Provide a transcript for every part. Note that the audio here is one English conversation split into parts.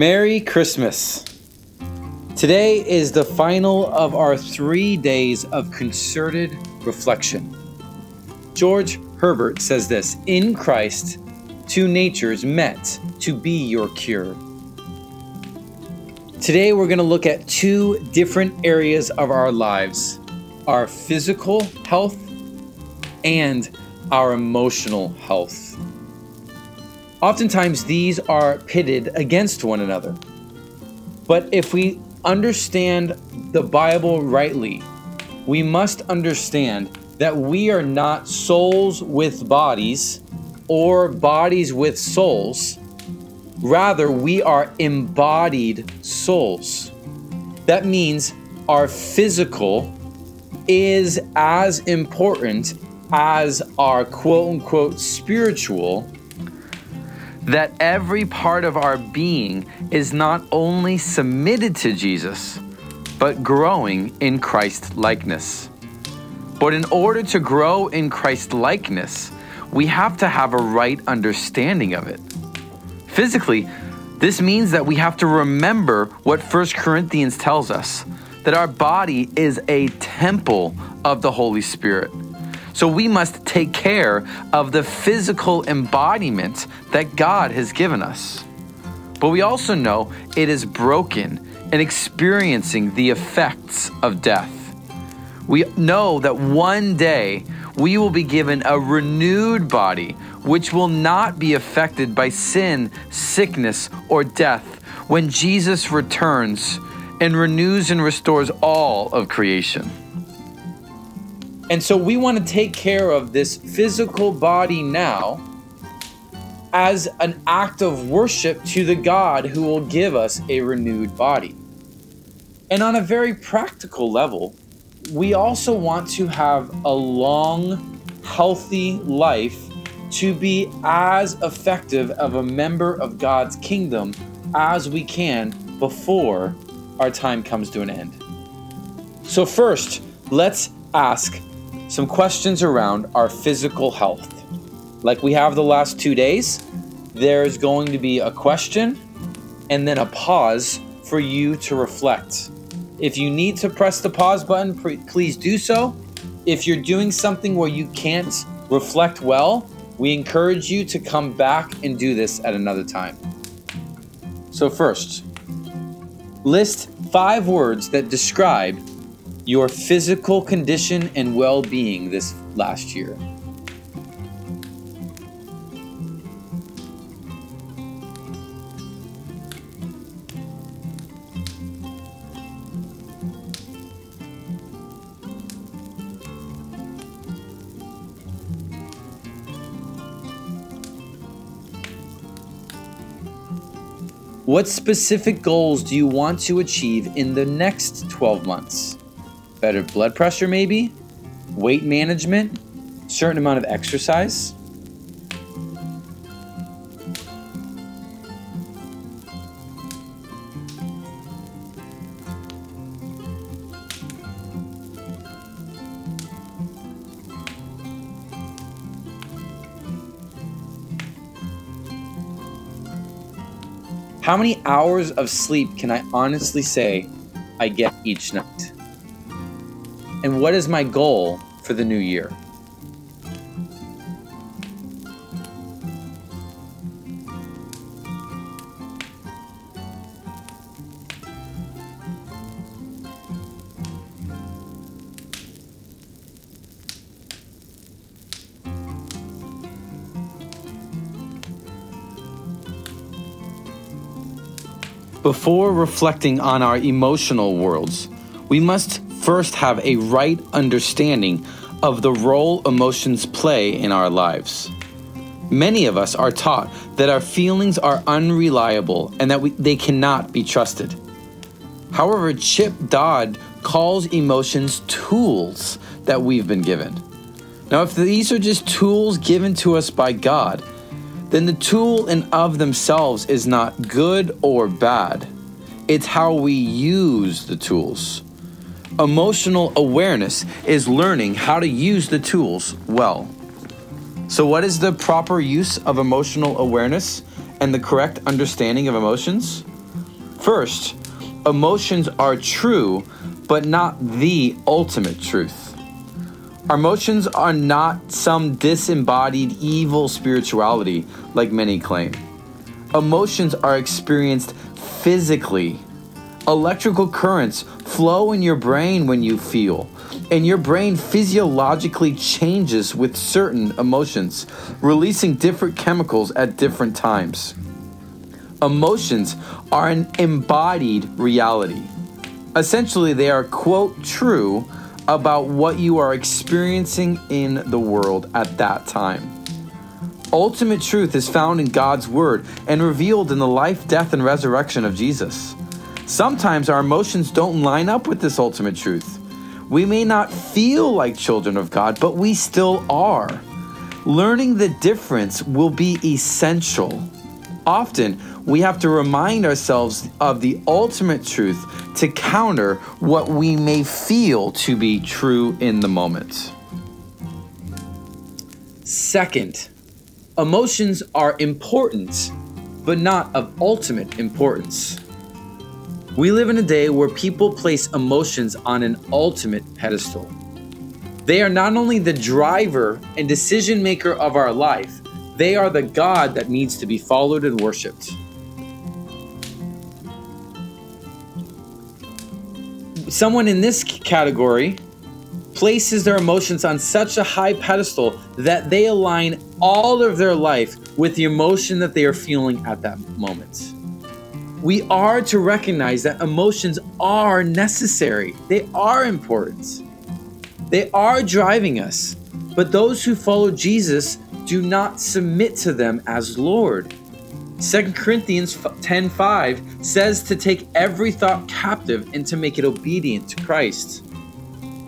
Merry Christmas. Today is the final of our three days of concerted reflection. George Herbert says this In Christ, two natures met to be your cure. Today, we're going to look at two different areas of our lives our physical health and our emotional health. Oftentimes, these are pitted against one another. But if we understand the Bible rightly, we must understand that we are not souls with bodies or bodies with souls. Rather, we are embodied souls. That means our physical is as important as our quote unquote spiritual that every part of our being is not only submitted to Jesus, but growing in Christ likeness. But in order to grow in Christ likeness, we have to have a right understanding of it. Physically, this means that we have to remember what 1 Corinthians tells us that our body is a temple of the Holy Spirit. So we must take care of the physical embodiment that God has given us. But we also know it is broken and experiencing the effects of death. We know that one day we will be given a renewed body which will not be affected by sin, sickness, or death when Jesus returns and renews and restores all of creation. And so we want to take care of this physical body now as an act of worship to the God who will give us a renewed body. And on a very practical level, we also want to have a long, healthy life to be as effective of a member of God's kingdom as we can before our time comes to an end. So, first, let's ask some questions around our physical health. Like we have the last two days, there's going to be a question and then a pause for you to reflect. If you need to press the pause button, please do so. If you're doing something where you can't reflect well, we encourage you to come back and do this at another time. So, first, list five words that describe your physical condition and well being this last year? What specific goals do you want to achieve in the next 12 months? Better blood pressure, maybe, weight management, certain amount of exercise. How many hours of sleep can I honestly say I get each night? And what is my goal for the new year? Before reflecting on our emotional worlds, we must first have a right understanding of the role emotions play in our lives. Many of us are taught that our feelings are unreliable and that we, they cannot be trusted. However, Chip Dodd calls emotions tools that we've been given. Now, if these are just tools given to us by God, then the tool in of themselves is not good or bad. It's how we use the tools. Emotional awareness is learning how to use the tools well. So, what is the proper use of emotional awareness and the correct understanding of emotions? First, emotions are true, but not the ultimate truth. Our emotions are not some disembodied evil spirituality like many claim. Emotions are experienced physically. Electrical currents flow in your brain when you feel, and your brain physiologically changes with certain emotions, releasing different chemicals at different times. Emotions are an embodied reality. Essentially, they are, quote, true about what you are experiencing in the world at that time. Ultimate truth is found in God's Word and revealed in the life, death, and resurrection of Jesus. Sometimes our emotions don't line up with this ultimate truth. We may not feel like children of God, but we still are. Learning the difference will be essential. Often, we have to remind ourselves of the ultimate truth to counter what we may feel to be true in the moment. Second, emotions are important, but not of ultimate importance. We live in a day where people place emotions on an ultimate pedestal. They are not only the driver and decision maker of our life, they are the God that needs to be followed and worshiped. Someone in this category places their emotions on such a high pedestal that they align all of their life with the emotion that they are feeling at that moment we are to recognize that emotions are necessary, they are important, they are driving us. But those who follow Jesus do not submit to them as Lord. 2 Corinthians 10:5 says to take every thought captive and to make it obedient to Christ.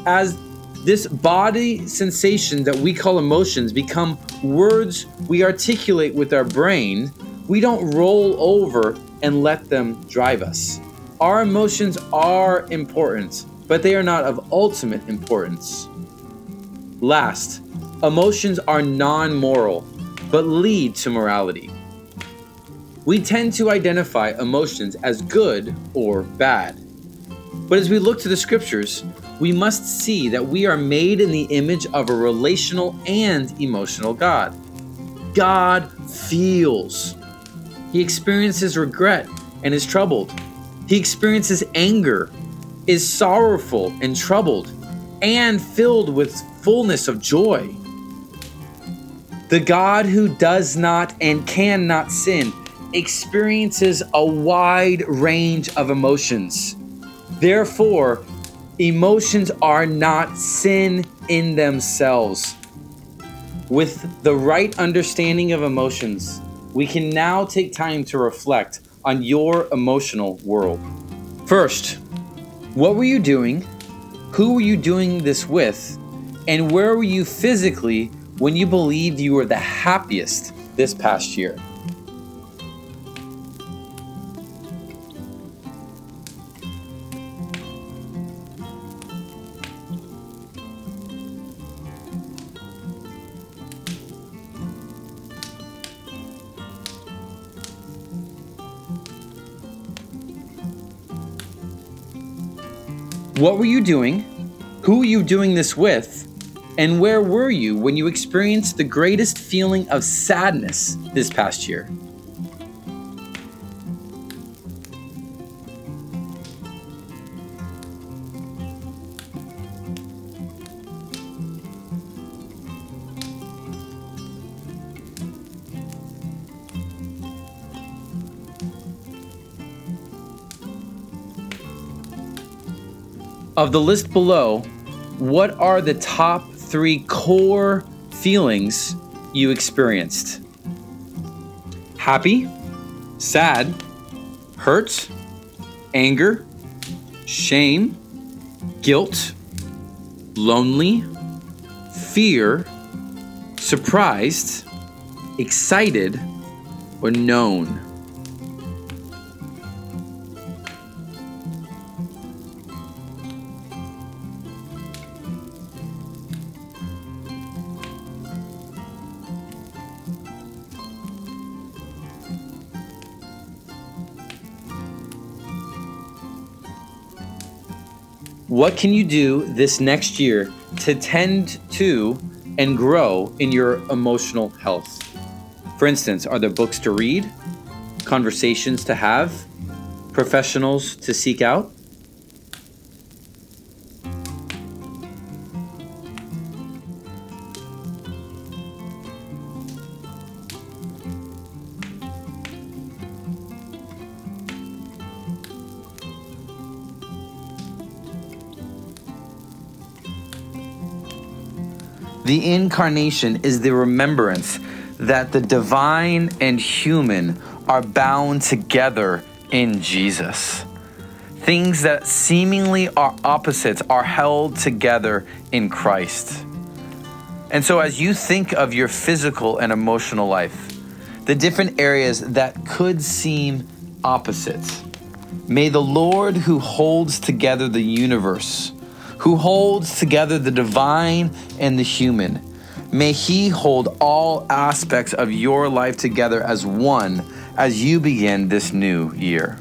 As this body sensation that we call emotions become words we articulate with our brain, we don't roll over and let them drive us. Our emotions are important, but they are not of ultimate importance. Last, emotions are non moral, but lead to morality. We tend to identify emotions as good or bad. But as we look to the scriptures, we must see that we are made in the image of a relational and emotional God. God feels. He experiences regret and is troubled. He experiences anger, is sorrowful and troubled, and filled with fullness of joy. The God who does not and cannot sin experiences a wide range of emotions. Therefore, emotions are not sin in themselves. With the right understanding of emotions, we can now take time to reflect on your emotional world. First, what were you doing? Who were you doing this with? And where were you physically when you believed you were the happiest this past year? What were you doing? Who were you doing this with? And where were you when you experienced the greatest feeling of sadness this past year? Of the list below, what are the top three core feelings you experienced? Happy, sad, hurt, anger, shame, guilt, lonely, fear, surprised, excited, or known. What can you do this next year to tend to and grow in your emotional health? For instance, are there books to read, conversations to have, professionals to seek out? The incarnation is the remembrance that the divine and human are bound together in Jesus. Things that seemingly are opposites are held together in Christ. And so, as you think of your physical and emotional life, the different areas that could seem opposites, may the Lord who holds together the universe who holds together the divine and the human. May He hold all aspects of your life together as one as you begin this new year.